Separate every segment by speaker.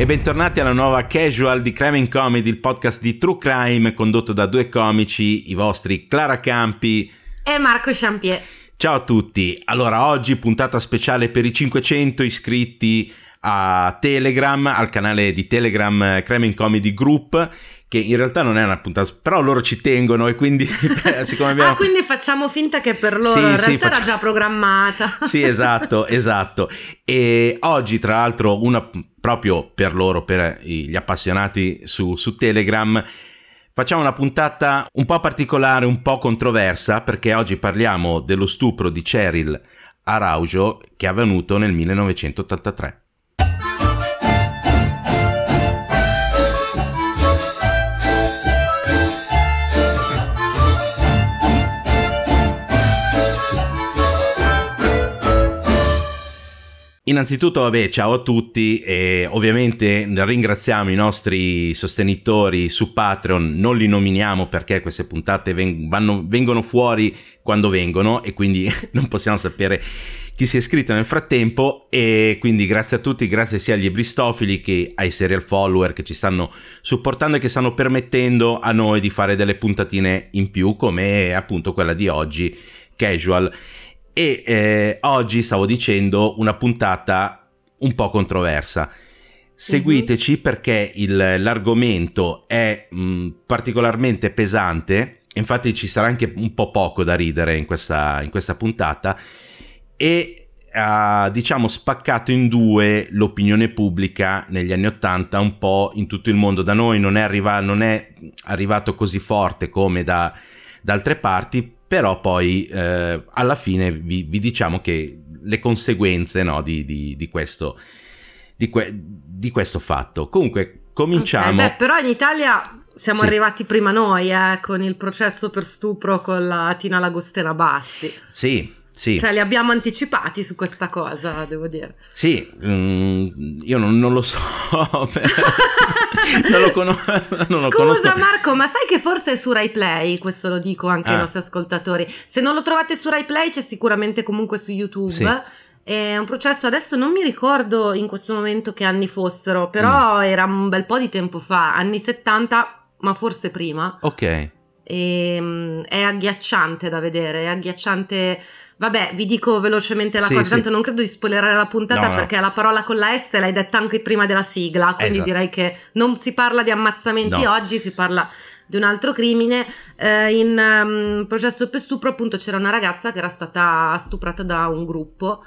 Speaker 1: E bentornati alla nuova Casual di Crime Comedy, il podcast di True Crime condotto da due comici, i vostri Clara Campi
Speaker 2: e Marco Champier.
Speaker 1: Ciao a tutti, allora oggi puntata speciale per i 500 iscritti a Telegram, al canale di Telegram Crime Comedy Group che in realtà non è una puntata, però loro ci tengono e quindi
Speaker 2: siccome abbiamo... Ah, quindi facciamo finta che per loro sì, in realtà sì, facciamo... era già programmata.
Speaker 1: sì, esatto, esatto. E oggi tra l'altro una proprio per loro, per gli appassionati su, su Telegram, Facciamo una puntata un po' particolare, un po' controversa, perché oggi parliamo dello stupro di Cheryl Araujo che è avvenuto nel 1983. Innanzitutto, vabbè, ciao a tutti e ovviamente ringraziamo i nostri sostenitori su Patreon, non li nominiamo perché queste puntate veng- vanno, vengono fuori quando vengono e quindi non possiamo sapere chi si è iscritto nel frattempo e quindi grazie a tutti, grazie sia agli ebristofili che ai serial follower che ci stanno supportando e che stanno permettendo a noi di fare delle puntatine in più come appunto quella di oggi, casual e eh, oggi stavo dicendo una puntata un po' controversa. Seguiteci mm-hmm. perché il, l'argomento è mh, particolarmente pesante, infatti ci sarà anche un po' poco da ridere in questa, in questa puntata e ha diciamo spaccato in due l'opinione pubblica negli anni Ottanta un po' in tutto il mondo. Da noi non è, arriva, non è arrivato così forte come da, da altre parti, però poi eh, alla fine vi, vi, diciamo che le conseguenze no, di, di, di, questo, di, que, di, questo, fatto. Comunque, cominciamo.
Speaker 2: Okay, beh, però in Italia siamo sì. arrivati prima noi eh, con il processo per stupro con la Tina Lagostena Bassi.
Speaker 1: Sì, sì.
Speaker 2: Cioè, li abbiamo anticipati su questa cosa, devo dire.
Speaker 1: Sì, mm, io non, non, lo so. non lo, conos- non
Speaker 2: lo conosco. Scusa Marco, ma sai che forse è su Rai Play? Questo lo dico anche ah. ai nostri ascoltatori. Se non lo trovate su Rai Play, c'è sicuramente comunque su YouTube. Sì. È un processo, adesso non mi ricordo in questo momento che anni fossero, però mm. era un bel po' di tempo fa, anni 70, ma forse prima.
Speaker 1: Ok.
Speaker 2: E, ehm, è agghiacciante da vedere, è agghiacciante Vabbè, vi dico velocemente la sì, cosa, sì. tanto non credo di spoilerare la puntata no, perché no. la parola con la S l'hai detta anche prima della sigla, quindi esatto. direi che non si parla di ammazzamenti no. oggi, si parla di un altro crimine. Eh, in um, processo per stupro appunto c'era una ragazza che era stata stuprata da un gruppo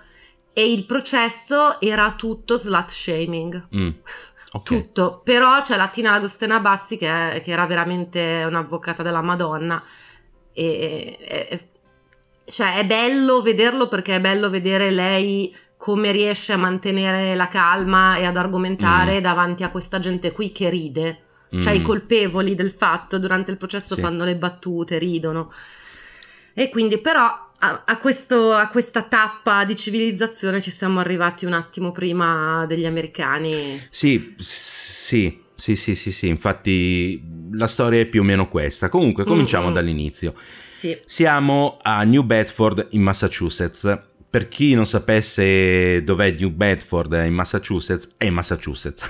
Speaker 2: e il processo era tutto slut shaming. Mm. Okay. Tutto, però c'è la Tina Lagostena Bassi che, è, che era veramente un'avvocata della Madonna e, e, cioè è bello vederlo perché è bello vedere lei come riesce a mantenere la calma e ad argomentare mm. davanti a questa gente qui che ride. Mm. Cioè i mm. colpevoli del fatto durante il processo sì. fanno le battute, ridono. E quindi però a, a, questo, a, questa tappa di civilizzazione ci siamo arrivati un attimo prima degli americani.
Speaker 1: Sì, sì, sì, sì, sì, sì, infatti la storia è più o meno questa. Comunque, cominciamo mm-hmm. dall'inizio.
Speaker 2: Sì.
Speaker 1: Siamo a New Bedford in Massachusetts. Per chi non sapesse dov'è New Bedford in Massachusetts, è in Massachusetts.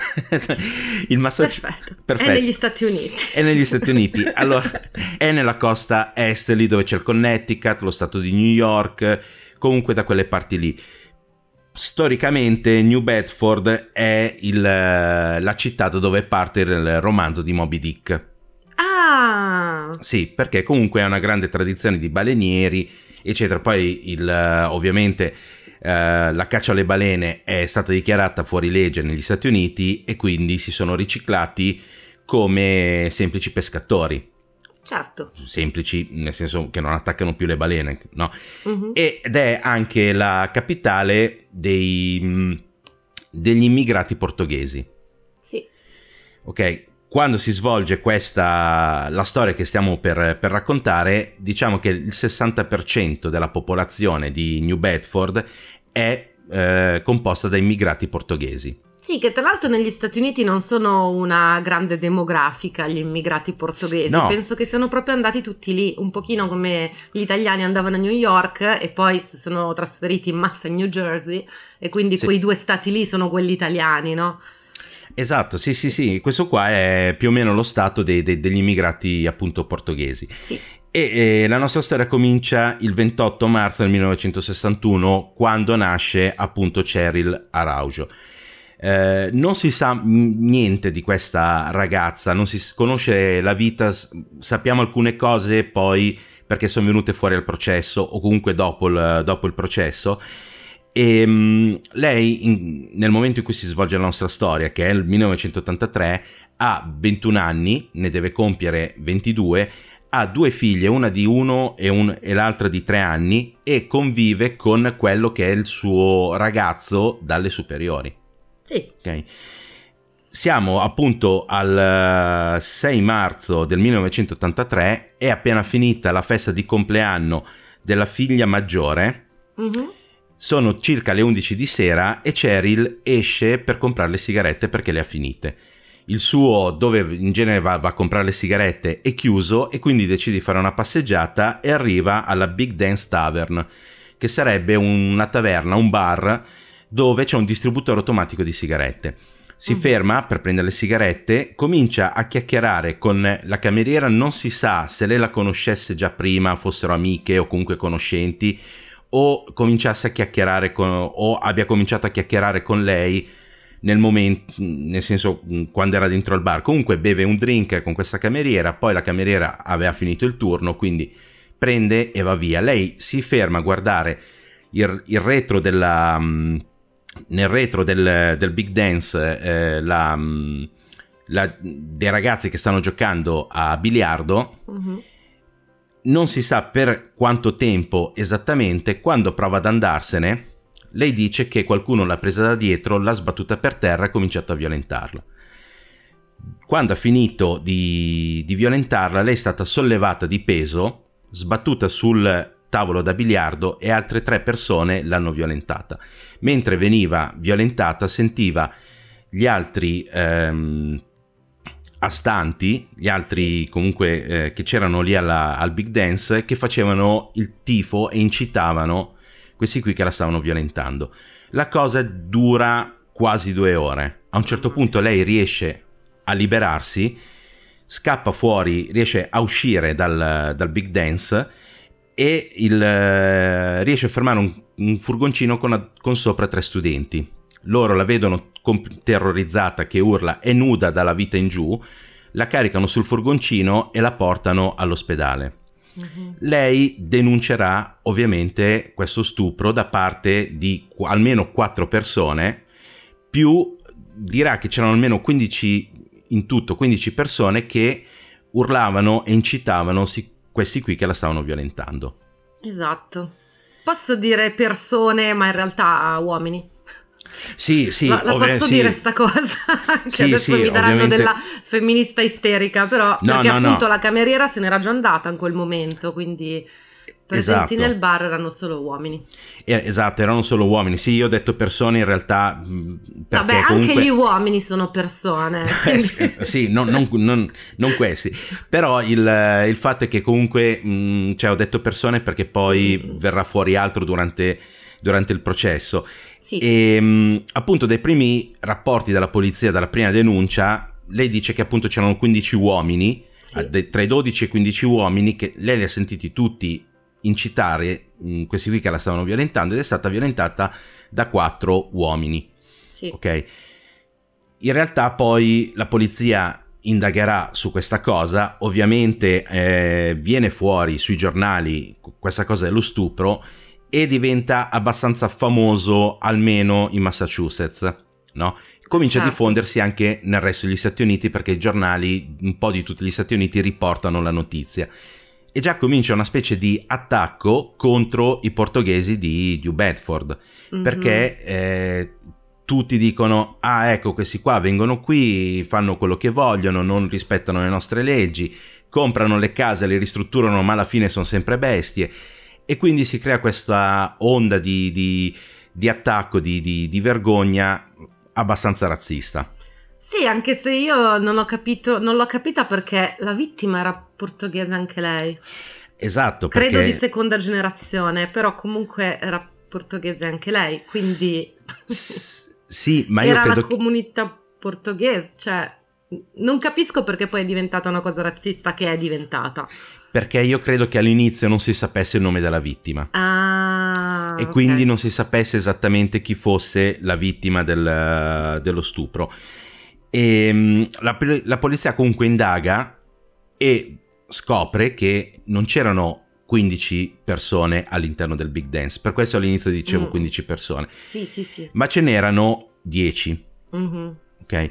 Speaker 2: Il Massachusetts. Perfetto. Perfetto. È negli Stati Uniti.
Speaker 1: È negli Stati Uniti. Allora, è nella costa est, lì dove c'è il Connecticut, lo stato di New York, comunque da quelle parti lì storicamente New Bedford è il, la città da dove parte il romanzo di Moby Dick.
Speaker 2: Ah!
Speaker 1: Sì, perché comunque è una grande tradizione di balenieri, eccetera. Poi il, ovviamente eh, la caccia alle balene è stata dichiarata fuori legge negli Stati Uniti e quindi si sono riciclati come semplici pescatori.
Speaker 2: Certo.
Speaker 1: Semplici, nel senso che non attaccano più le balene, no? Uh-huh. Ed è anche la capitale dei, mm, degli immigrati portoghesi.
Speaker 2: Sì.
Speaker 1: Ok, quando si svolge questa, la storia che stiamo per, per, raccontare, diciamo che il 60% della popolazione di New Bedford è eh, composta da immigrati portoghesi.
Speaker 2: Sì, che tra l'altro negli Stati Uniti non sono una grande demografica gli immigrati portoghesi, no. penso che siano proprio andati tutti lì, un pochino come gli italiani andavano a New York e poi si sono trasferiti in massa in New Jersey e quindi sì. quei due stati lì sono quelli italiani, no?
Speaker 1: Esatto, sì, sì, sì, questo qua è più o meno lo stato dei, dei, degli immigrati appunto portoghesi.
Speaker 2: Sì.
Speaker 1: E, e, la nostra storia comincia il 28 marzo del 1961 quando nasce appunto Cheryl Araujo. Eh, non si sa niente di questa ragazza, non si conosce la vita, sappiamo alcune cose poi perché sono venute fuori al processo o comunque dopo il, dopo il processo. E um, lei, in, nel momento in cui si svolge la nostra storia, che è il 1983, ha 21 anni, ne deve compiere 22, ha due figlie, una di uno e, un, e, l'altra di tre anni, e convive con quello che è il suo ragazzo dalle superiori.
Speaker 2: Sì.
Speaker 1: Ok. Siamo appunto al 6 marzo del 1983, è appena finita la festa di compleanno della figlia maggiore. Mm-hmm. Sono circa le 11 di sera e Cheryl esce per comprare le sigarette perché le ha finite. Il suo, dove in genere va, va, a comprare le sigarette, è chiuso e quindi decide di fare una passeggiata e arriva alla Big Dance Tavern, che sarebbe una taverna, un bar dove c'è un distributore automatico di sigarette. Si mm. ferma per prendere le sigarette, comincia a chiacchierare con la cameriera, non si sa se lei la conoscesse già prima, fossero amiche o comunque conoscenti, o cominciasse a chiacchierare con, o abbia cominciato a chiacchierare con lei nel momento, nel senso quando era dentro al bar. Comunque beve un drink con questa cameriera, poi la cameriera aveva finito il turno, quindi prende e va via. Lei si ferma a guardare il, il retro della nel retro del, del Big Dance eh, la, la, dei ragazzi che stanno giocando a biliardo. Uh-huh. Non si sa per quanto tempo esattamente, quando prova ad andarsene, lei dice che qualcuno l'ha presa da dietro, l'ha sbattuta per terra e ha cominciato a violentarla. Quando ha finito di, di violentarla, lei è stata sollevata di peso, sbattuta sul tavolo da biliardo e altre tre persone l'hanno violentata. Mentre veniva violentata sentiva gli altri ehm, astanti, gli altri sì. comunque eh, che c'erano lì alla, al big dance che facevano il tifo e incitavano questi qui che la stavano violentando. La cosa dura quasi due ore. A un certo punto lei riesce a liberarsi, scappa fuori, riesce a uscire dal, dal big dance e il, eh, riesce a fermare un, un furgoncino con, con, sopra tre studenti. Loro la vedono terrorizzata che urla e nuda dalla vita in giù, la caricano sul furgoncino e la portano all'ospedale. Uh-huh. Lei denuncerà ovviamente questo stupro da parte di qu- almeno quattro persone, più dirà che c'erano almeno 15 in tutto 15 persone che urlavano e incitavano si- questi qui che la stavano violentando.
Speaker 2: Esatto. Posso dire persone, ma in realtà uomini.
Speaker 1: Sì, sì,
Speaker 2: la, la posso sì. dire sta cosa che sì, adesso sì, mi daranno ovviamente... della femminista isterica, però no, perché no, appunto no. la cameriera se n'era già andata in quel momento, quindi presenti esatto. nel bar erano solo uomini.
Speaker 1: Eh, esatto, erano solo uomini. Sì, io ho detto persone in realtà.
Speaker 2: Vabbè, comunque... anche gli uomini sono persone.
Speaker 1: eh, sì, non, non, non, non, questi. Però il, il, fatto è che comunque, mh, cioè, ho detto persone perché poi mm. verrà fuori altro durante, durante il processo.
Speaker 2: Sì.
Speaker 1: E mh, appunto, dai primi rapporti della polizia, dalla prima denuncia, lei dice che appunto c'erano 15 uomini. Sì. Tra i 12 e i 15 uomini che lei li ha sentiti tutti incitare mm, questi qui che la stavano violentando ed è stata violentata da quattro uomini.
Speaker 2: Sì.
Speaker 1: Ok. In realtà poi la polizia indagherà su questa cosa, ovviamente eh, viene fuori sui giornali questa cosa dello stupro e diventa abbastanza famoso almeno in Massachusetts, no? Comincia certo. a diffondersi anche nel resto degli Stati Uniti perché i giornali, un po' di tutti gli Stati Uniti, riportano la notizia e già comincia una specie di attacco contro i portoghesi di New Bedford, mm-hmm. perché eh, tutti dicono ah ecco questi qua vengono qui, fanno quello che vogliono, non rispettano le nostre leggi, comprano le case, le ristrutturano ma alla fine sono sempre bestie e quindi si crea questa onda di, di, di attacco, di, di vergogna abbastanza razzista.
Speaker 2: Sì, anche se io non ho capito, non l'ho capita perché la vittima era portoghese anche lei.
Speaker 1: Esatto.
Speaker 2: Credo perché... di seconda generazione, però comunque era portoghese anche lei, quindi...
Speaker 1: sì, ma io
Speaker 2: era
Speaker 1: credo...
Speaker 2: la comunità portoghese, cioè... Non capisco perché poi è diventata una cosa razzista che è diventata.
Speaker 1: Perché io credo che all'inizio non si sapesse il nome della vittima.
Speaker 2: Ah,
Speaker 1: e okay. quindi non si sapesse esattamente chi fosse la vittima del, dello stupro. E ehm, la, la polizia comunque indaga e scopre che non c'erano 15 persone all'interno del Big Dance. Per questo all'inizio dicevo mm. 15 persone.
Speaker 2: Sì, sì, sì.
Speaker 1: Ma ce n'erano 10.
Speaker 2: Mm-hmm.
Speaker 1: Ok?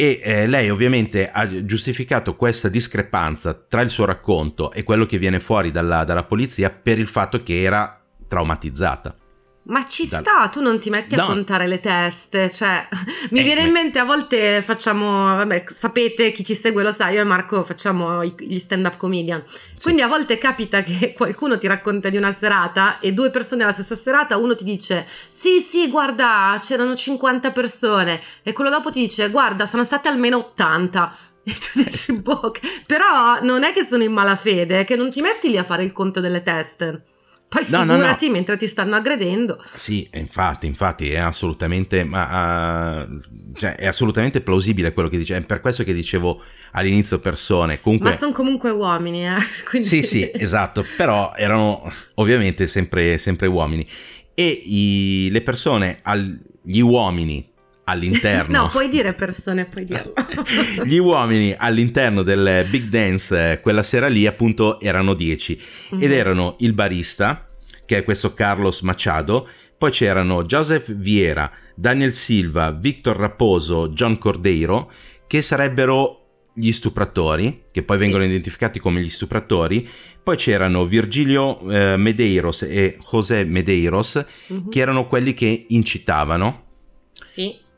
Speaker 1: E eh, lei ovviamente ha giustificato questa discrepanza tra il suo racconto e quello che viene fuori dalla, dalla polizia per il fatto che era traumatizzata.
Speaker 2: Ma ci Dal... sta, tu non ti metti no. a contare le teste, cioè mi eh, viene in mente a volte facciamo, vabbè, sapete chi ci segue lo sa, io e Marco facciamo gli stand up comedian, sì. quindi a volte capita che qualcuno ti racconta di una serata e due persone alla stessa serata, uno ti dice sì sì guarda c'erano 50 persone e quello dopo ti dice guarda sono state almeno 80 e tu dici boh, però non è che sono in malafede, è che non ti metti lì a fare il conto delle teste. Poi no, figurati no, no. mentre ti stanno aggredendo.
Speaker 1: Sì, infatti, infatti è assolutamente, ma, uh, cioè, è assolutamente plausibile quello che dice. È per questo che dicevo all'inizio persone. Comunque...
Speaker 2: Ma sono comunque uomini, eh?
Speaker 1: Quindi... Sì, sì, esatto. Però erano ovviamente sempre, sempre uomini. E i, le persone, al, gli uomini all'interno.
Speaker 2: no, puoi dire persone, puoi dirlo.
Speaker 1: Gli uomini all'interno del Big Dance eh, quella sera lì appunto erano 10 mm-hmm. ed mhm. erano il barista, che è questo Carlos Machado, poi c'erano Joseph Viera, Daniel Silva, Victor Raposo, John Cordeiro, che sarebbero gli stupratori, che poi sì. vengono identificati come gli stupratori, poi c'erano Virgilio eh, Medeiros e José Medeiros, mm-hmm. che erano quelli che incitavano.
Speaker 2: Sì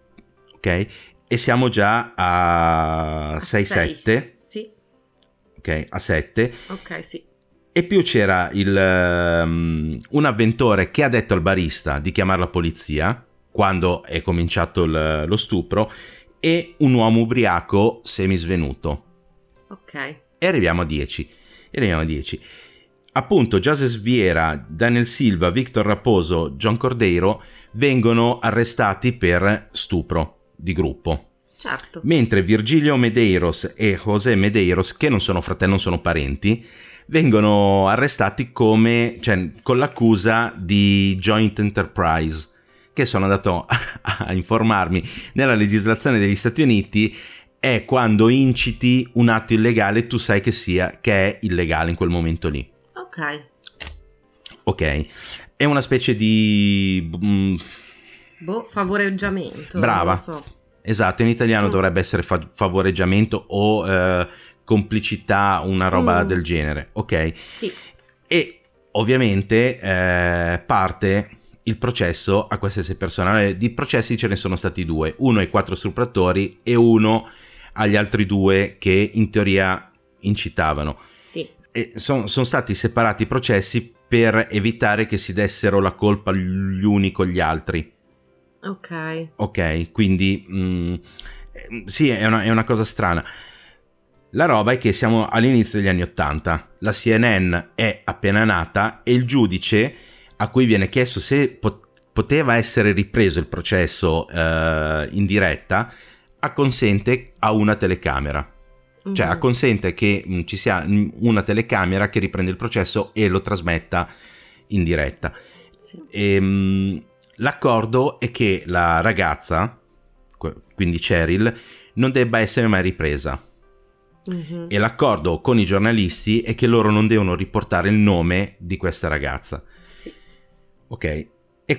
Speaker 1: ok? E siamo già a 6-7.
Speaker 2: Sì.
Speaker 1: Ok, a 7.
Speaker 2: Ok, sì.
Speaker 1: E più c'era il, um, un avventore che ha detto al barista di chiamare la polizia quando è cominciato il, lo stupro e un uomo ubriaco semisvenuto.
Speaker 2: Ok.
Speaker 1: E arriviamo a 10. E arriviamo a 10. Appunto, Joseph Viera, Daniel Silva, Victor Raposo, John Cordeiro vengono arrestati per stupro di gruppo.
Speaker 2: Certo.
Speaker 1: Mentre Virgilio Medeiros e José Medeiros, che non sono fratelli, non sono parenti, vengono arrestati come, cioè, con l'accusa di joint enterprise, che sono andato a, a informarmi nella legislazione degli Stati Uniti è quando inciti un atto illegale tu sai che sia che è illegale in quel momento lì.
Speaker 2: Ok.
Speaker 1: Ok. È una specie di mm,
Speaker 2: Boh, favoreggiamento.
Speaker 1: Brava. So. Esatto, in italiano mm. dovrebbe essere fa- favoreggiamento o eh, complicità, una roba mm. del genere, ok?
Speaker 2: Sì.
Speaker 1: E ovviamente eh, parte il processo a queste sei persone. Di processi ce ne sono stati due, uno ai quattro stupratori e uno agli altri due che in teoria incitavano.
Speaker 2: Sì.
Speaker 1: Sono son stati separati i processi per evitare che si dessero la colpa gli uni con gli altri.
Speaker 2: Ok.
Speaker 1: Ok, quindi mh, mm, sì, è una, è una, cosa strana. La roba è che siamo all'inizio degli anni Ottanta, la CNN è appena nata e il giudice a cui viene chiesto se pot- poteva essere ripreso il processo eh, in diretta acconsente a una telecamera. Mm-hmm. Cioè acconsente che mh, mm, ci sia una telecamera che riprende il processo e lo trasmetta in diretta.
Speaker 2: Sì.
Speaker 1: E, ehm, mh, L'accordo è che la ragazza, quindi Cheryl, non debba essere mai ripresa. Mm-hmm. E l'accordo con i giornalisti è che loro non devono riportare il nome di questa ragazza.
Speaker 2: Sì.
Speaker 1: Ok, e,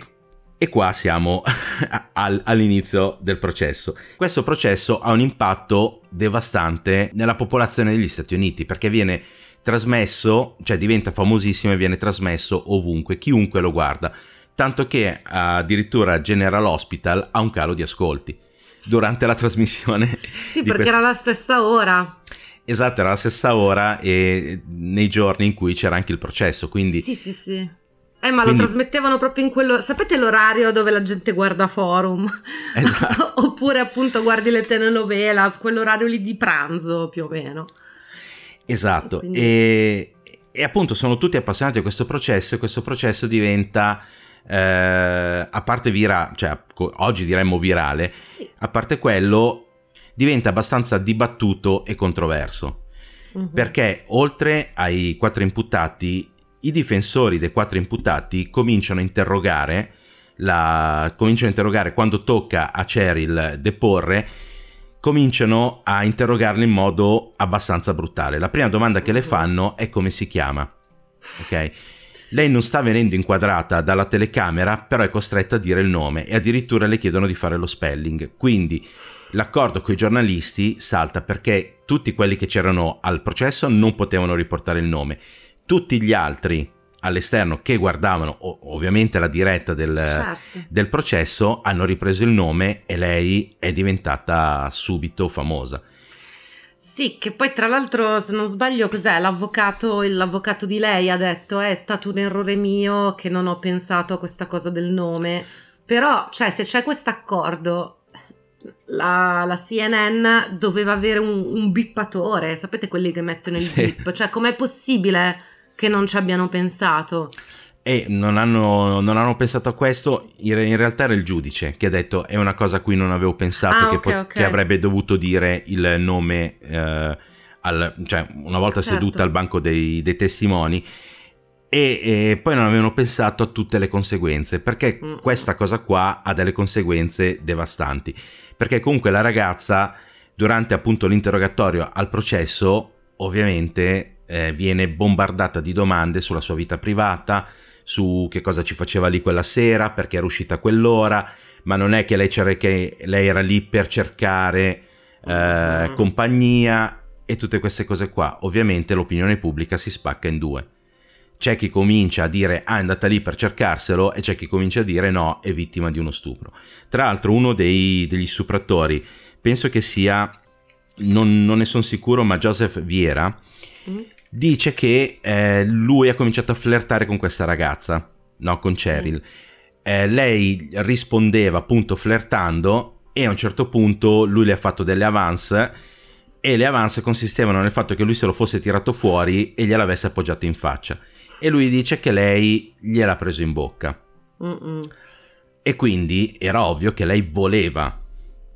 Speaker 1: e qua siamo al, all'inizio del processo. Questo processo ha un impatto devastante nella popolazione degli Stati Uniti perché viene trasmesso, cioè diventa famosissimo e viene trasmesso ovunque, chiunque lo guarda tanto che addirittura General Hospital ha un calo di ascolti durante la trasmissione.
Speaker 2: Sì, perché questa... era la stessa ora.
Speaker 1: Esatto, era la stessa ora e nei giorni in cui c'era anche il processo, quindi...
Speaker 2: Sì, sì, sì. Eh, ma Quindi... lo trasmettevano proprio in quello. Sapete l'orario dove la gente guarda forum? Esatto. Oppure appunto guardi le telenovelas, quell'orario lì di pranzo più o meno.
Speaker 1: Esatto. E, Quindi... e, e appunto sono tutti appassionati a questo processo e questo processo diventa. Eh, a parte virale, cioè oggi diremmo virale, sì. a parte quello, diventa abbastanza dibattuto e controverso. Uh-huh. Perché oltre ai quattro imputati i difensori dei quattro imputati cominciano a interrogare, la, cominciano a interrogare quando tocca a Cheryl deporre, cominciano a interrogarla in modo abbastanza brutale. La prima domanda che le fanno è come si chiama. Ok? Lei non sta venendo inquadrata dalla telecamera, però è costretta a dire il nome e addirittura le chiedono di fare lo spelling. Quindi l'accordo con i giornalisti salta perché tutti quelli che c'erano al processo non potevano riportare il nome tutti gli altri all'esterno che guardavano ovviamente la diretta del, certo. del, processo hanno ripreso il nome e lei è diventata subito famosa.
Speaker 2: Sì, che poi tra l'altro se non sbaglio cos'è l'avvocato, l'avvocato di lei ha detto è stato un errore mio che non ho pensato a questa cosa del nome, però cioè se c'è questo accordo la, la, CNN doveva avere un, un bippatore, sapete quelli che mettono il sì. bip, cioè com'è possibile che non ci abbiano pensato.
Speaker 1: E non hanno, non hanno, pensato a questo, in realtà era il giudice che ha detto è una cosa a cui non avevo pensato, ah, che, okay, po- okay. che, avrebbe dovuto dire il nome, eh, al, cioè una volta certo. seduta al banco dei, dei testimoni. E, e, poi non avevano pensato a tutte le conseguenze, perché mm. questa cosa qua ha delle conseguenze devastanti. Perché comunque la ragazza, durante appunto l'interrogatorio al processo, ovviamente eh, viene bombardata di domande sulla sua vita privata, su che cosa ci faceva lì quella sera, perché era uscita quell'ora, ma non è che lei, che lei era lì per cercare eh, mm. compagnia e tutte queste cose qua. Ovviamente l'opinione pubblica si spacca in due. C'è chi comincia a dire ah è andata lì per cercarselo e c'è chi comincia a dire no è vittima di uno stupro. Tra l'altro uno dei, degli stupratori penso che sia, non, non ne sono sicuro, ma Joseph Viera, mm dice che eh, lui ha cominciato a flirtare con questa ragazza, no, con Cheryl. Sì. Eh, lei rispondeva appunto flirtando e a un certo punto lui le ha fatto delle avance e le avance consistevano nel fatto che lui se lo fosse tirato fuori e gliel'avesse appoggiato in faccia. E lui dice che lei gliel'ha preso in bocca. Mm-mm. E quindi era ovvio che lei voleva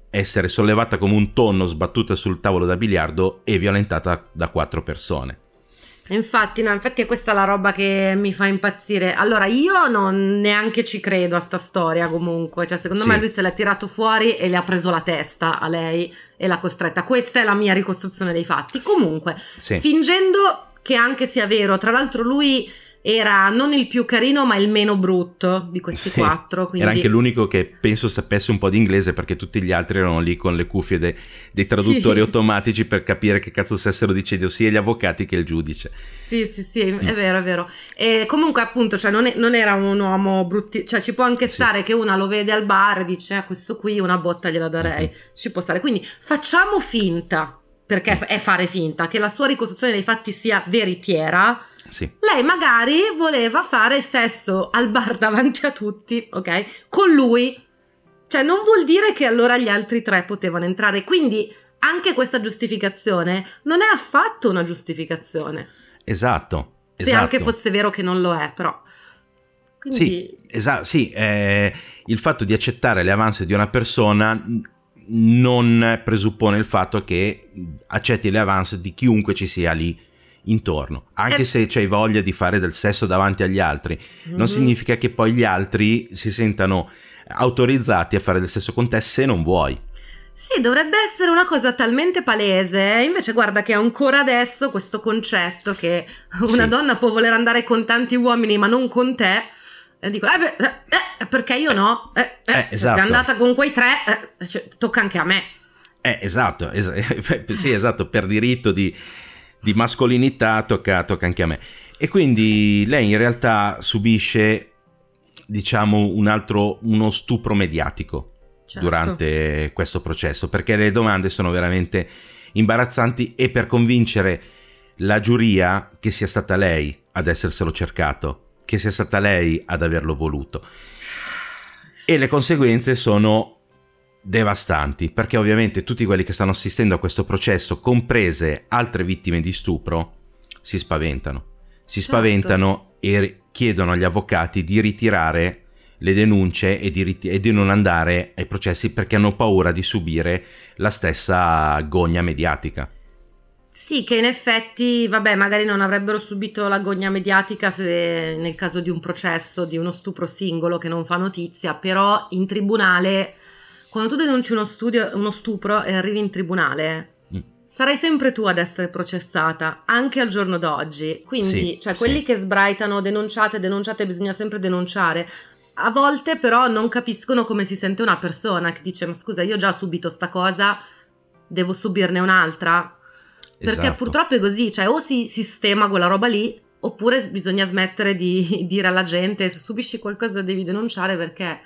Speaker 1: essere sollevata come un tonno sbattuta sul tavolo da biliardo e violentata da quattro persone.
Speaker 2: Infatti, no, infatti è questa la roba che mi fa impazzire. Allora, io non neanche ci credo a sta storia comunque, cioè secondo sì. me lui se l'ha tirato fuori e le ha preso la testa a lei e l'ha costretta. Questa è la mia ricostruzione dei fatti. Comunque, sì. fingendo che anche sia vero, tra l'altro lui era non il più carino ma il meno brutto di questi sì, quattro. Quindi...
Speaker 1: Era anche l'unico che penso sapesse un po' di inglese perché tutti gli altri erano lì con le cuffie de- dei traduttori sì. automatici per capire che cazzo stessero dicendo sia gli avvocati che il giudice.
Speaker 2: Sì, sì, sì, mm. è vero, è vero. E comunque appunto cioè, non, è, non, era un uomo bruttissimo, cioè ci può anche stare sì. che una lo vede al bar e dice a ah, questo qui una botta gliela darei, mm-hmm. ci può stare. Quindi facciamo finta, perché è fare finta, che la sua ricostruzione dei fatti sia veritiera
Speaker 1: sì.
Speaker 2: Lei magari voleva fare sesso al bar davanti a tutti, ok? Con lui. Cioè, non vuol dire che allora gli altri tre potevano entrare. Quindi anche questa giustificazione non è affatto una giustificazione.
Speaker 1: Esatto.
Speaker 2: Se esatto. anche fosse vero che non lo è, però.
Speaker 1: Quindi... Sì, esatto, sì eh, il fatto di accettare le avance di una persona non presuppone il fatto che accetti le avance di chiunque ci sia lì intorno. Anche eh. se c'hai voglia di fare del sesso davanti agli altri, mm-hmm. non significa che poi gli altri si sentano autorizzati a fare del sesso con te se non vuoi.
Speaker 2: Sì, dovrebbe essere una cosa talmente palese, invece guarda che ancora adesso questo concetto che una sì. donna può voler andare con tanti uomini ma non con te, e dico, eh, eh, eh, perché io no? Eh, eh, eh esatto. Se sei andata con quei tre, eh, cioè, tocca anche a me.
Speaker 1: Eh, esatto, es- sì, esatto, per diritto di, di mascolinità tocca, tocca anche a me. E quindi lei in realtà subisce diciamo, un altro, uno stupro mediatico certo. durante questo processo, perché le domande sono veramente imbarazzanti e per convincere la giuria che sia stata lei ad esserselo cercato, che sia stata lei ad averlo voluto. E le conseguenze sono devastanti, perché ovviamente tutti quelli che stanno assistendo a questo processo, comprese altre vittime di stupro, si spaventano. Si certo. spaventano e chiedono agli avvocati di ritirare le denunce e di, rit- e di, non andare ai processi perché hanno paura di subire la stessa gogna mediatica.
Speaker 2: Sì, che in effetti, vabbè, magari non avrebbero subito la gogna mediatica se nel caso di un processo, di uno stupro singolo che non fa notizia, però in tribunale, quando tu denunci uno, studio, uno stupro e arrivi in tribunale, mm. sarai sempre tu ad essere processata, anche al giorno d'oggi. Quindi, sì, cioè, quelli sì. che sbraitano, denunciate, denunciate, bisogna sempre denunciare. A volte però non capiscono come si sente una persona che dice, ma scusa, io ho già subito sta cosa, devo subirne un'altra? Perché esatto. purtroppo è così, cioè o si sistema quella roba lì, oppure bisogna smettere di dire alla gente se subisci qualcosa devi denunciare perché,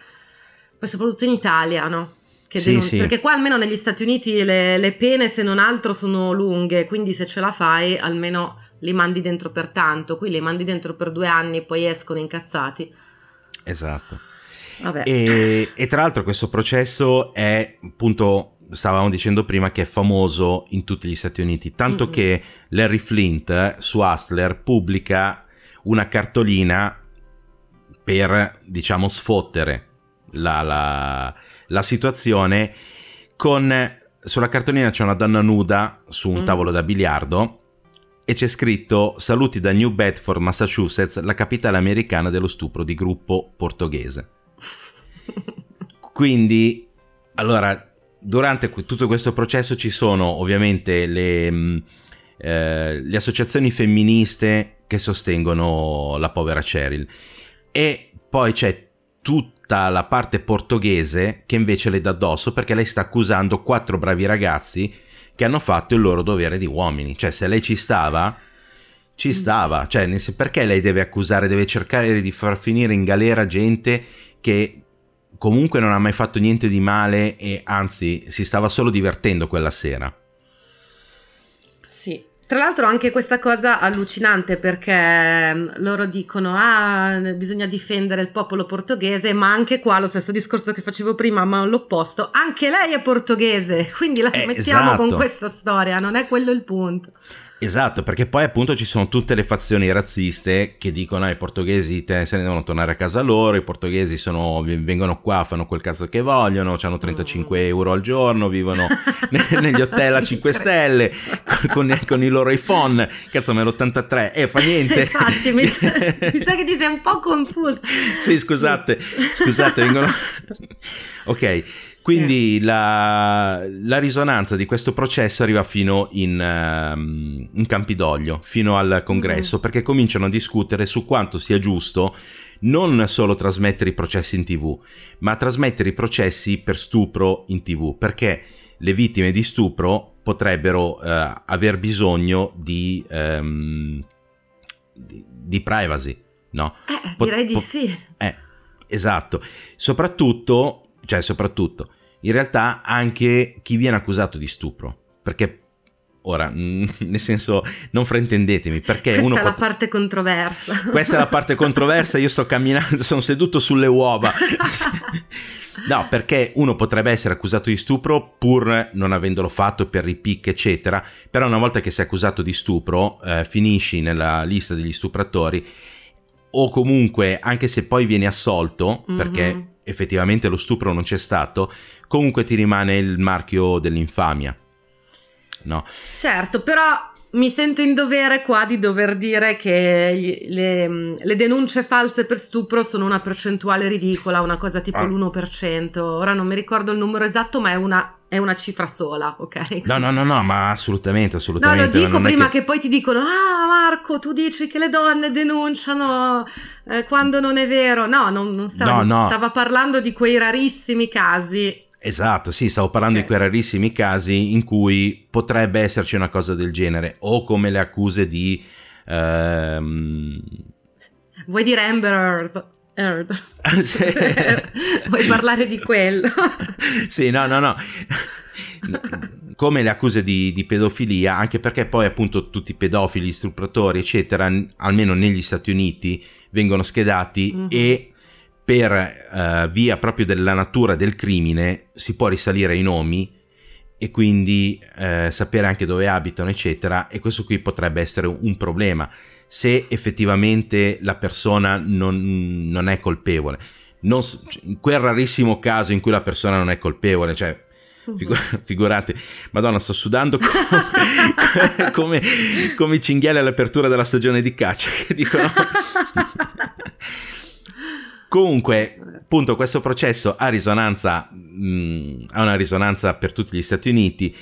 Speaker 2: poi soprattutto in Italia, no? Sì, sì. Perché qua almeno negli Stati Uniti le, le, pene se non altro sono lunghe, quindi se ce la fai almeno li mandi dentro per tanto, qui li mandi dentro per due anni e poi escono incazzati.
Speaker 1: Esatto. E, e, tra l'altro questo processo è appunto stavamo dicendo prima che è famoso in tutti gli Stati Uniti, tanto mm-hmm. che Larry Flint eh, su Hustler pubblica una cartolina per, diciamo, sfottere la, la, la situazione con... Sulla cartolina c'è una donna nuda su un mm. tavolo da biliardo e c'è scritto saluti da New Bedford, Massachusetts, la capitale americana dello stupro di gruppo portoghese. Quindi, allora, durante tutto questo processo ci sono ovviamente le, mm, eh, le associazioni femministe che sostengono la povera Cheryl e poi c'è tutta la parte portoghese che invece le dà addosso perché lei sta accusando quattro bravi ragazzi che hanno fatto il loro dovere di uomini. Cioè, se lei ci stava, ci mm. stava. Cioè, perché lei deve accusare, deve cercare di far finire in galera gente che comunque non ha mai fatto niente di male e anzi si stava solo divertendo quella sera.
Speaker 2: Sì. Tra l'altro anche questa cosa allucinante perché mm, loro dicono ah bisogna difendere il popolo portoghese ma anche qua lo stesso discorso che facevo prima ma l'opposto anche lei è portoghese quindi la eh, smettiamo esatto. con questa storia non è quello il punto
Speaker 1: Esatto, perché poi appunto ci sono tutte le fazioni razziste che dicono ai portoghesi te, se ne devono tornare a casa loro, i portoghesi sono, vengono qua, fanno quel cazzo che vogliono, hanno 35 mm. euro al giorno, vivono negli hotel a 5 stelle con, con, i loro iPhone, cazzo me l'83, e eh, fa niente.
Speaker 2: Infatti mi sa, mi sa, che ti sei un po' confuso.
Speaker 1: sì, scusate, sì. scusate, vengono... ok, quindi sì. la, la, risonanza di questo processo arriva fino in, um, in Campidoglio, fino al congresso, mm perché cominciano a discutere su quanto sia giusto non solo trasmettere i processi in tv, ma trasmettere i processi per stupro in tv, perché le vittime di stupro potrebbero uh, aver bisogno di, um, di, di, privacy, no?
Speaker 2: Eh, direi po- di sì.
Speaker 1: Eh, esatto, soprattutto cioè soprattutto, in realtà anche chi viene accusato di stupro, perché ora, nel senso, non fraintendetemi, perché
Speaker 2: Questa
Speaker 1: uno...
Speaker 2: è la pot- parte controversa.
Speaker 1: Questa è la parte controversa, io sto camminando, sono seduto sulle uova. No, perché uno potrebbe essere accusato di stupro pur non avendolo fatto per ripicche, eccetera, però una volta che sei accusato di stupro, eh, finisci nella lista degli stupratori o comunque, anche se poi vieni assolto, mm-hmm. perché effettivamente lo stupro non c'è stato, comunque ti rimane il marchio dell'infamia. No.
Speaker 2: Certo, però mi sento in dovere qua di dover dire che le, le, denunce false per stupro sono una percentuale ridicola, una cosa tipo ah. l'1%. Ora non mi ricordo il numero esatto, ma è una, è una cifra sola, ok?
Speaker 1: No, no, no, no, ma assolutamente, assolutamente.
Speaker 2: No, lo dico prima che... che... poi ti dicono, ah Marco, tu dici che le donne denunciano eh, quando non è vero. No, non, non stava, no, no. stava parlando di quei rarissimi casi
Speaker 1: Esatto, sì, stavo parlando okay. di quei rarissimi casi in cui potrebbe esserci una cosa del genere, o come le accuse di... Ehm...
Speaker 2: Vuoi dire Amber Heard? Heard. Vuoi parlare di quello?
Speaker 1: sì, no, no, no. Come le accuse di, di, pedofilia, anche perché poi appunto tutti i pedofili, stupratori, eccetera, almeno negli Stati Uniti, vengono schedati mm-hmm. e per uh, via proprio della natura del crimine si può risalire ai nomi e quindi eh, sapere anche dove abitano, eccetera, e questo qui potrebbe essere un problema se effettivamente la persona non, non è colpevole. Non, in quel rarissimo caso in cui la persona non è colpevole, cioè Figur- figurate, Madonna, sto sudando come, come, come i cinghiali all'apertura della stagione di caccia che dicono. Comunque, appunto, questo processo ha risonanza, mh, mm, ha una risonanza per tutti gli Stati Uniti.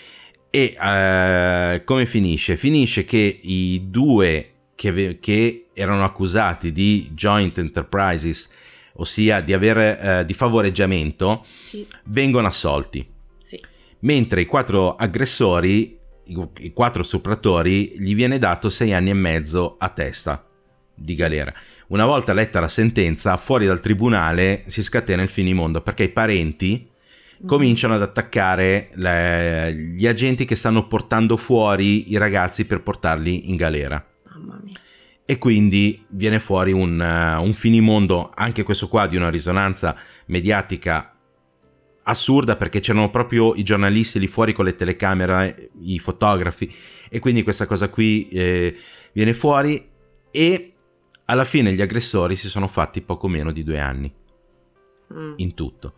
Speaker 1: E uh, come finisce? Finisce che i due che, che, erano accusati di joint enterprises, ossia di, avere, uh, di favoreggiamento, sì. vengono assolti. Sì. Mentre i quattro aggressori, i, i quattro stupratori, gli viene dato sei anni e mezzo a testa di galera. Una volta letta la sentenza, fuori dal tribunale si scatena il finimondo perché i parenti mm. cominciano ad attaccare le, gli agenti che stanno portando fuori i ragazzi per portarli in galera. Mamma mia. E quindi viene fuori un, uh, un finimondo, anche questo qua di una risonanza mediatica assurda perché c'erano proprio i giornalisti lì fuori con le telecamere, i fotografi e quindi questa cosa qui eh, viene fuori e alla fine gli aggressori si sono fatti poco meno di due anni. Mm. In tutto.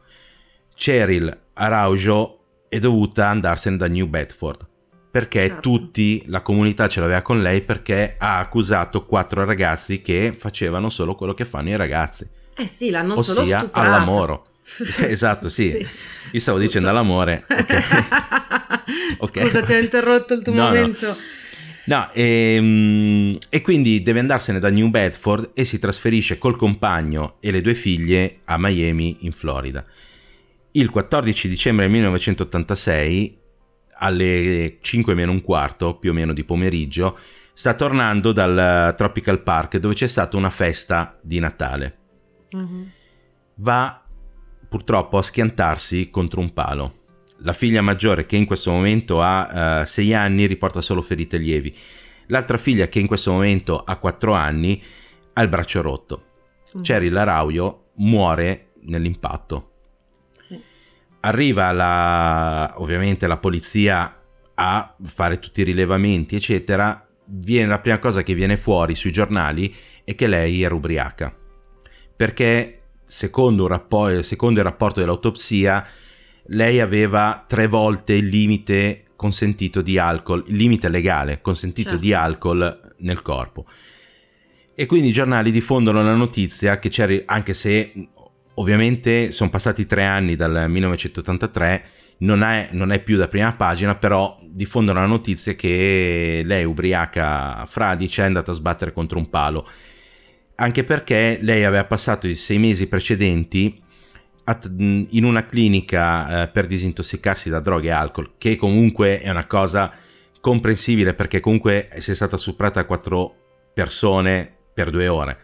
Speaker 1: Cheryl Araujo è dovuta andarsene da New Bedford perché certo. tutti, la comunità ce l'aveva con lei perché ha accusato quattro ragazzi che facevano solo quello che fanno i ragazzi.
Speaker 2: Eh sì, l'hanno
Speaker 1: ossia
Speaker 2: solo stuprato.
Speaker 1: all'amore. esatto, sì. sì. Io stavo Scusa. dicendo all'amore. Okay.
Speaker 2: okay. Scusa, ti ho interrotto il tuo no, momento. No.
Speaker 1: No, e, ehm, e, quindi deve andarsene da New Bedford e si trasferisce col compagno e le due figlie a Miami, in Florida. Il 14 dicembre 1986, alle 5 meno un quarto, più o meno di pomeriggio, sta tornando dal Tropical Park dove c'è stata una festa di Natale. Mm-hmm. Va purtroppo a schiantarsi contro un palo la figlia maggiore che in questo momento ha 6 uh, anni riporta solo ferite lievi. L'altra figlia che in questo momento ha 4 anni ha il braccio rotto. Mm. Cheryl Araujo muore nell'impatto. Sì. Arriva la, ovviamente la polizia a fare tutti i rilevamenti, eccetera. Viene, la prima cosa che viene fuori sui giornali è che lei era ubriaca. Perché secondo, rappo- secondo il rapporto dell'autopsia lei aveva tre volte il limite consentito di alcol, il limite legale consentito certo. di alcol nel corpo. E quindi i giornali diffondono la notizia che c'era, anche se ovviamente sono passati tre anni dal 1983, non è, non è, più da prima pagina, però diffondono la notizia che lei ubriaca fradicia è andata a sbattere contro un palo. Anche perché lei aveva passato i sei mesi precedenti in una clinica eh, per disintossicarsi da droghe e alcol, che comunque è una cosa comprensibile perché comunque sei stata stuprata a quattro persone per due ore.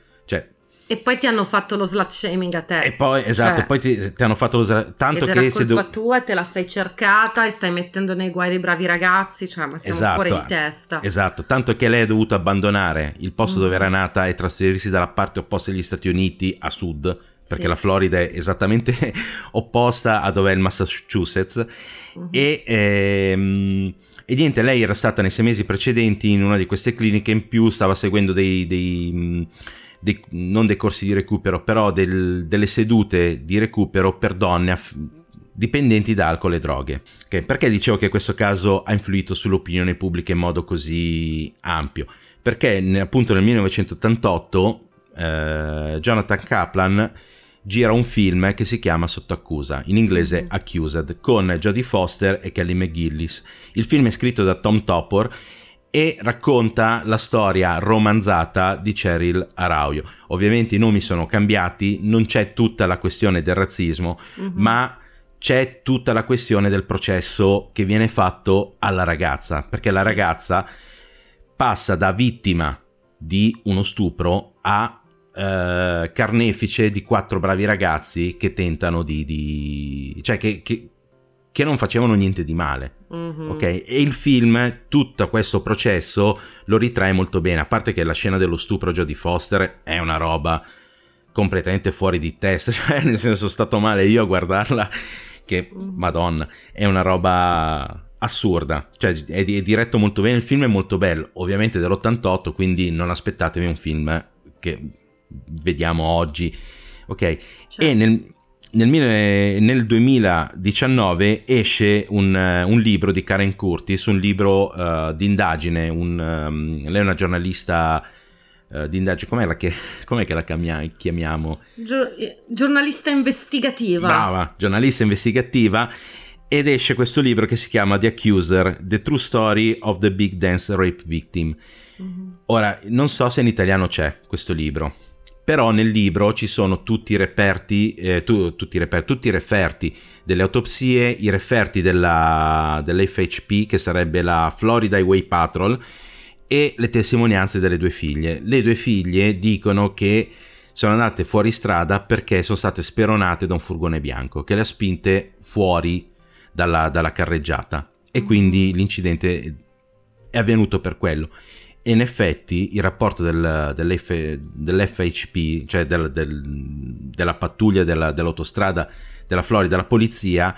Speaker 2: E poi ti hanno fatto lo slut shaming a te.
Speaker 1: E poi, esatto, cioè, poi ti, ti, hanno fatto lo slut Tanto ed che
Speaker 2: sei colpa do... tua, te la sei cercata e stai mettendo nei guai dei bravi ragazzi, cioè, ma siamo esatto, fuori di testa.
Speaker 1: Esatto, tanto che lei ha dovuto abbandonare il posto mm. dove era nata e trasferirsi dalla parte opposta degli Stati Uniti a sud perché sì. la Florida è esattamente opposta a dove è il Massachusetts. Uh-huh. E, ehm, e, niente, lei era stata nei sei mesi precedenti in una di queste cliniche, in più stava seguendo dei, dei, dei non dei corsi di recupero, però del, delle sedute di recupero per donne aff- dipendenti da alcol e droghe. Okay, perché dicevo che questo caso ha influito sull'opinione pubblica in modo così ampio? Perché appunto nel 1988 eh, Jonathan Kaplan gira un film che si chiama Sotto accusa, in inglese mm-hmm. Accused, con Jodie Foster e Kelly McGillis. Il film è scritto da Tom Topor e racconta la storia romanzata di Cheryl Araujo. Ovviamente i nomi sono cambiati, non c'è tutta la questione del razzismo, mm-hmm. ma c'è tutta la questione del processo che viene fatto alla ragazza, perché la ragazza passa da vittima di uno stupro a eh, carnefice di quattro bravi ragazzi che tentano di... di cioè che, che, che, non facevano niente di male. Mm-hmm. Ok? E il film, tutto questo processo lo ritrae molto bene, a parte che la scena dello stupro Jodie Foster è una roba completamente fuori di testa, cioè nel senso sono stato male io a guardarla che mm. madonna, è una roba assurda, cioè è, è, diretto molto bene, il film è molto bello, ovviamente dell'88, quindi non aspettatevi un film che vediamo oggi, ok? Certo. E nel, nel, nel, 2019 esce un, un, libro di Karen Curtis, un libro uh, di indagine, un, um, lei è una giornalista uh, di indagine, com'è, che, com'è che la chiamiamo?
Speaker 2: Gio- giornalista investigativa.
Speaker 1: Brava, giornalista investigativa ed esce questo libro che si chiama The Accuser, The True Story of the Big Dance Rape Victim. Mm-hmm. Ora, non so se in italiano c'è questo libro, però nel libro ci sono tutti i reperti, eh, tu, tutti, i reperti tutti i referti delle autopsie, i referti della, dell'FHP, che sarebbe la Florida Highway Patrol, e le testimonianze delle due figlie. Le due figlie dicono che sono andate fuori strada perché sono state speronate da un furgone bianco che le ha spinte fuori dalla, dalla carreggiata e quindi l'incidente è avvenuto per quello. E in effetti il rapporto del, dell'F, dell'FHP, cioè del, del, della pattuglia della, dell'autostrada della Florida, della polizia,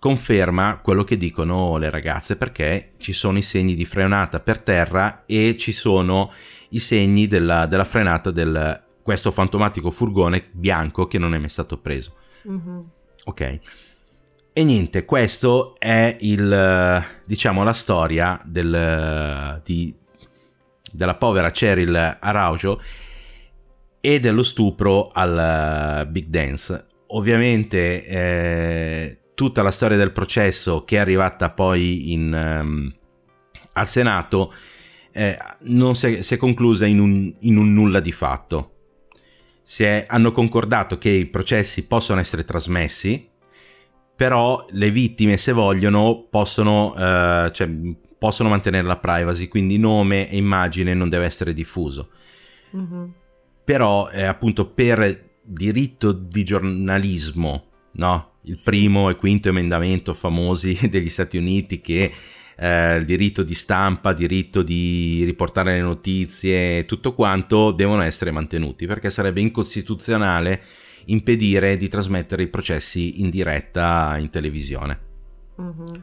Speaker 1: conferma quello che dicono le ragazze perché ci sono i segni di frenata per terra e ci sono i segni della, della frenata del questo fantomatico furgone bianco che non è mai stato preso. Mm-hmm. Ok. E niente, questo è il, diciamo, la storia del, di, della povera Cheryl Araujo e dello stupro al Big Dance. Ovviamente eh, tutta la storia del processo che è arrivata poi in, um, al Senato eh, non si è, si è conclusa in un, in un, nulla di fatto. È, hanno concordato che i processi possono essere trasmessi però le vittime se vogliono possono, eh, cioè, possono mantenere la privacy, quindi nome e immagine non deve essere diffuso. Mm-hmm. Però eh, appunto per diritto di giornalismo, no? il sì. primo e quinto emendamento famosi degli Stati Uniti che eh, il diritto di stampa, diritto di riportare le notizie, tutto quanto devono essere mantenuti perché sarebbe incostituzionale impedire di trasmettere i processi in diretta in televisione.
Speaker 2: Mm-hmm.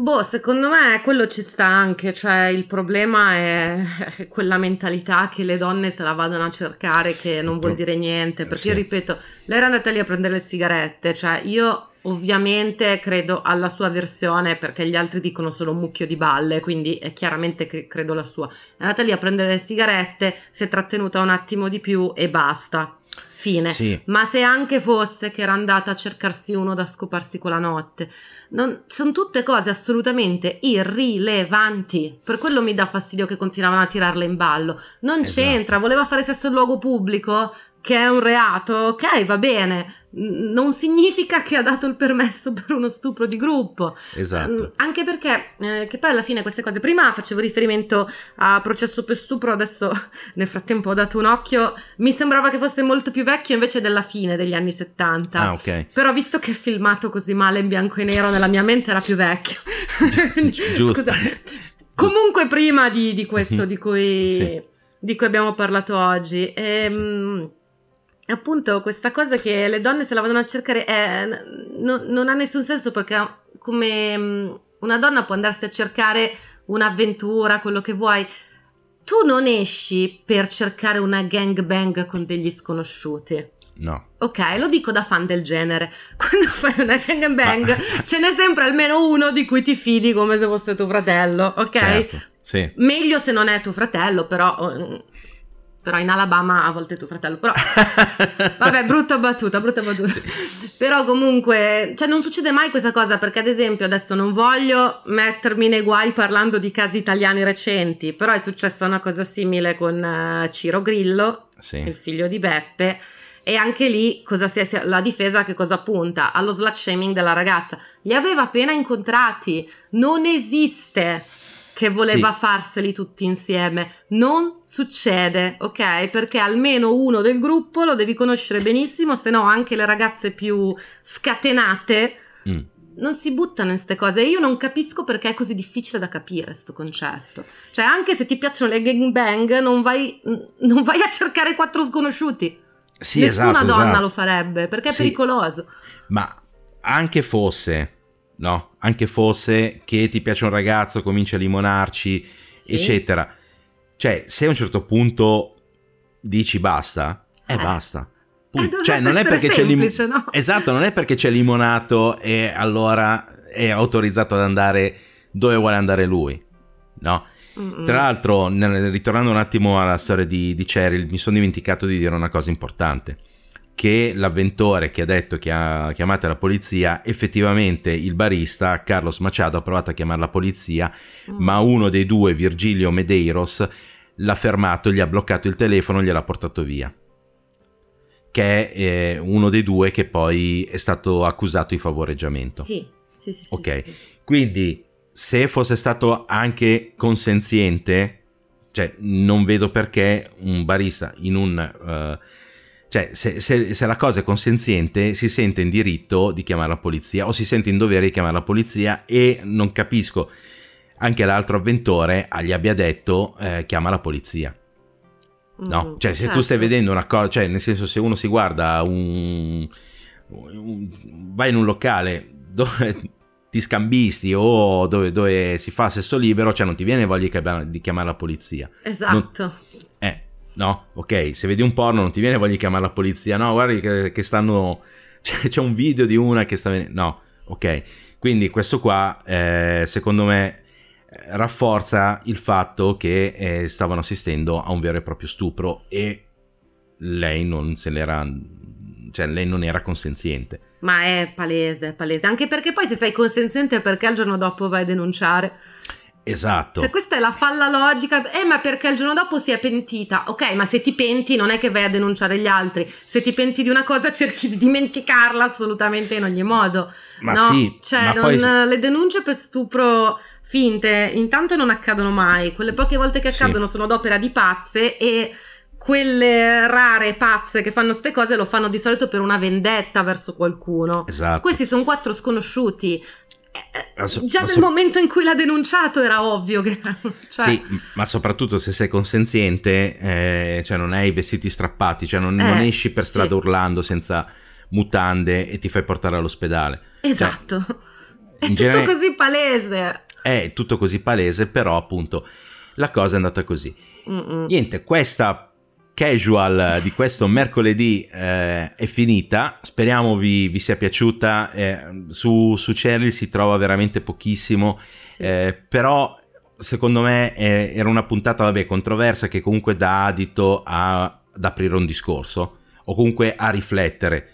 Speaker 2: Boh, secondo me quello ci sta anche, cioè il problema è quella mentalità che le donne se la vadano a cercare che non vuol dire niente, perché sì. io ripeto, lei era andata lì a prendere le sigarette, cioè io ovviamente credo alla sua versione perché gli altri dicono solo un mucchio di balle, quindi è chiaramente che credo la sua. È andata lì a prendere le sigarette, si è trattenuta un attimo di più e basta. Fine. Sì. Ma se anche fosse che era andata a cercarsi uno da scoparsi quella notte, non, sono tutte cose assolutamente irrilevanti. Per quello mi dà fastidio che continuavano a tirarle in ballo. Non esatto. c'entra, voleva fare sesso in luogo pubblico? Che è un reato, ok, va bene, non significa che ha dato il permesso per uno stupro di gruppo.
Speaker 1: Esatto.
Speaker 2: anche perché, eh, che poi alla fine queste cose, prima facevo riferimento a processo per stupro, adesso nel frattempo ho dato un occhio, mi sembrava che fosse molto più vecchio invece della fine degli anni 70.
Speaker 1: Ah, ok.
Speaker 2: Però visto che è filmato così male in bianco e nero, nella mia mente era più vecchio.
Speaker 1: Giusto. Scusa.
Speaker 2: Comunque prima di, di questo di cui... Sì. Di cui abbiamo parlato oggi. Ehm, sì appunto questa cosa che le donne se la vanno a cercare è, no, non ha nessun senso perché come mm, una donna può andarsi a cercare un'avventura, quello che vuoi. Tu non esci per cercare una gangbang con degli sconosciuti.
Speaker 1: No.
Speaker 2: Ok, lo dico da fan del genere. Quando fai una gangbang, ah. ce n'è sempre almeno uno di cui ti fidi come se fosse tuo fratello, ok?
Speaker 1: Certo, sì.
Speaker 2: Meglio se non è tuo fratello, però oh, però in Alabama a volte tuo fratello, però vabbè, brutta battuta, brutta battuta. Però comunque, cioè non succede mai questa cosa perché ad esempio adesso non voglio mettermi nei guai parlando di casi italiani recenti, però è successa una cosa simile con uh, Ciro Grillo, sì. il figlio di Beppe. E anche lì è, la difesa che cosa punta? Allo slut shaming della ragazza. Li aveva appena incontrati. Non esiste che voleva sì. farseli tutti insieme. Non succede, ok? Perché almeno uno del gruppo lo devi conoscere benissimo, se no anche le ragazze più scatenate mm. non si buttano in queste cose. Io non capisco perché è così difficile da capire questo concetto. Cioè, anche se ti piacciono le gangbang, non vai, non vai a cercare quattro sconosciuti. Sì, Nessuna esatto, donna esatto. lo farebbe perché è sì. pericoloso.
Speaker 1: Ma anche fosse no? Anche fosse che ti piace un ragazzo, cominci a limonarci, sì. eccetera. Cioè, se a un certo punto dici basta, eh, eh. basta.
Speaker 2: Eh, cioè, non è perché semplice, c'è lim- no?
Speaker 1: Esatto, non è perché c'è limonato e allora è autorizzato ad andare dove vuole andare lui, no? Mm-mm. Tra l'altro, ritornando un attimo alla storia di, di Cheryl, mi sono dimenticato di dire una cosa importante che l'avventore che ha detto che ha chiamato la polizia, effettivamente il barista Carlos Machado ha provato a chiamare la polizia, mm. ma uno dei due, Virgilio Medeiros, l'ha fermato, gli ha bloccato il telefono, gliel'ha portato via. Che è eh, uno dei due che poi è stato accusato di favoreggiamento.
Speaker 2: Sì, sì, sì.
Speaker 1: Ok,
Speaker 2: sì, sì.
Speaker 1: quindi se fosse stato anche consenziente, cioè non vedo perché un barista in un... Uh, cioè, se, se, se, la cosa è consenziente, si sente in diritto di chiamare la polizia o si sente in dovere di chiamare la polizia e non capisco anche l'altro avventore gli abbia detto eh, chiama la polizia. No, mm, cioè se certo. tu stai certo. vedendo una cosa, cioè nel senso se uno si guarda un, un vai in un locale dove ti scambisti o dove, dove, si fa sesso libero, cioè non ti viene voglia di chiamare la polizia.
Speaker 2: Esatto.
Speaker 1: Non, no? Ok, se vedi un porno non ti viene voglia di chiamare la polizia, no? Guardi che, che stanno... C'è, c'è, un video di una che sta venendo... No, ok. Quindi questo qua, eh, secondo me, rafforza il fatto che eh, stavano assistendo a un vero e proprio stupro e lei non se l'era... Cioè, lei non era consenziente.
Speaker 2: Ma è palese, palese. Anche perché poi se sei consenziente perché il giorno dopo vai a denunciare?
Speaker 1: Esatto.
Speaker 2: Cioè, questa è la falla logica. Eh, ma perché il giorno dopo si è pentita? Ok, ma se ti penti non è che vai a denunciare gli altri. Se ti penti di una cosa cerchi di dimenticarla assolutamente in ogni modo.
Speaker 1: Ma
Speaker 2: no?
Speaker 1: sì.
Speaker 2: Cioè,
Speaker 1: ma
Speaker 2: non,
Speaker 1: poi...
Speaker 2: le denunce per stupro finte intanto non accadono mai. Quelle poche volte che accadono sì. sono d'opera di pazze e quelle rare pazze che fanno queste cose lo fanno di solito per una vendetta verso qualcuno.
Speaker 1: Esatto.
Speaker 2: Questi sono quattro sconosciuti. Eh, so, già nel so- momento in cui l'ha denunciato era ovvio che...
Speaker 1: Cioè... Sì, ma soprattutto se sei consenziente, eh, cioè non hai i vestiti strappati, cioè non, eh, non esci per strada sì. urlando senza mutande e ti fai portare all'ospedale.
Speaker 2: Cioè, esatto. Cioè, è tutto genere... così palese.
Speaker 1: È tutto così palese, però appunto la cosa è andata così. Mm-mm. Niente, questa casual di questo mercoledì eh, è finita. Speriamo vi, vi sia piaciuta. Eh, su, su Cheryl si trova veramente pochissimo, sì. eh, però secondo me era una puntata vabbè, controversa che comunque dà adito a, ad aprire un discorso o comunque a riflettere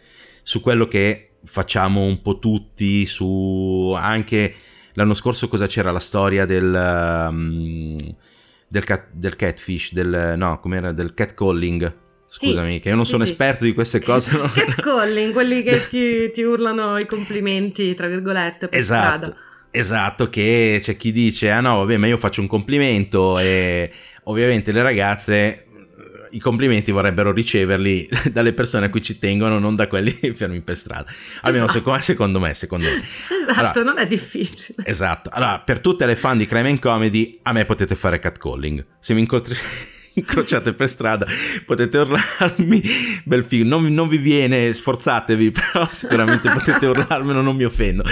Speaker 1: su quello che facciamo un po' tutti, su anche l'anno scorso cosa c'era la storia del... Um, del, cat, del catfish, del, no, com'era, del catcalling. Scusami, sì, che io non sì, sono sì. esperto di queste cose.
Speaker 2: Catcalling, quelli che ti, ti, urlano i complimenti, tra virgolette, per
Speaker 1: esatto,
Speaker 2: strada.
Speaker 1: Esatto, che c'è chi dice, ah no, vabbè, ma io faccio un complimento e ovviamente le ragazze i complimenti vorrebbero riceverli dalle persone a cui ci tengono, non da quelli fermi per strada. Almeno esatto. secondo, secondo, me, secondo me.
Speaker 2: Esatto, allora, non è difficile.
Speaker 1: Esatto. Allora, per tutte le fan di Crime and Comedy, a me potete fare catcalling. Se mi incontri incrociate per strada potete urlarmi bel figo non, non, vi viene sforzatevi però sicuramente potete urlarmelo non mi offendo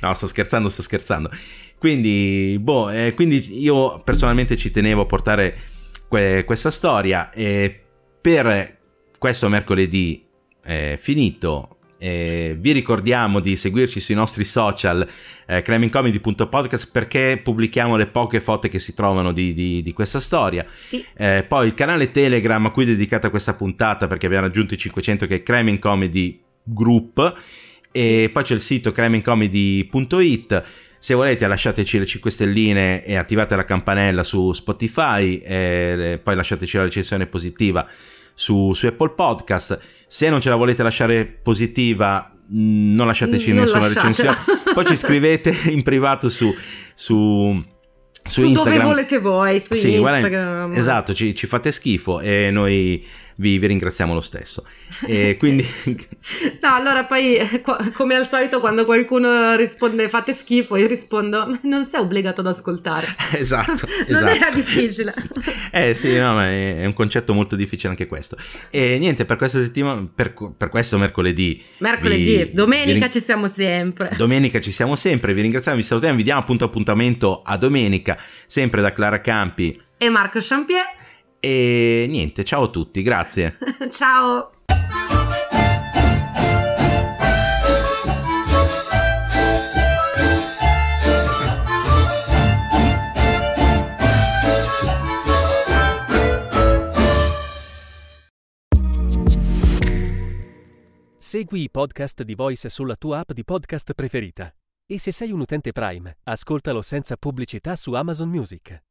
Speaker 1: no sto scherzando sto scherzando quindi boh eh, quindi io personalmente ci tenevo a portare que- questa storia e per questo mercoledì è finito. Eh, vi ricordiamo di seguirci sui nostri social eh, crimingcomedy.podcast perché pubblichiamo le poche foto che si trovano di, di, di questa storia.
Speaker 2: Sì.
Speaker 1: Eh, poi il canale Telegram a cui è dedicata questa puntata perché abbiamo raggiunto i 500 che è Criming Comedy Group e sì. poi c'è il sito crimingcomedy.it se volete lasciateci le 5 stelline e attivate la campanella su Spotify e poi lasciateci la recensione positiva su, su Apple Podcast. Se non ce la volete lasciare positiva, non lasciateci non nessuna lasciatela. recensione. Poi ci scrivete in privato su, su su,
Speaker 2: su
Speaker 1: Instagram.
Speaker 2: dove volete voi, su
Speaker 1: sì,
Speaker 2: Instagram.
Speaker 1: Guarda, esatto, ci, ci, fate schifo e noi vi, vi ringraziamo lo stesso. E quindi...
Speaker 2: no, allora poi come al solito quando qualcuno risponde fate schifo, io rispondo non sei obbligato ad ascoltare.
Speaker 1: Esatto.
Speaker 2: non
Speaker 1: esatto.
Speaker 2: era difficile.
Speaker 1: eh sì, no, ma è un concetto molto difficile anche questo. E niente, per questa settimana, per, per questo mercoledì.
Speaker 2: Mercoledì, vi, domenica vi, ci siamo sempre.
Speaker 1: Domenica ci siamo sempre, vi ringraziamo, vi salutiamo, vi diamo appunto appuntamento a domenica, sempre da Clara Campi
Speaker 2: e Marco Champier.
Speaker 1: E niente, ciao a tutti, grazie.
Speaker 2: ciao.
Speaker 3: Segui i podcast di Voice sulla tua app di podcast preferita. E se sei un utente Prime, ascoltalo senza pubblicità su Amazon Music.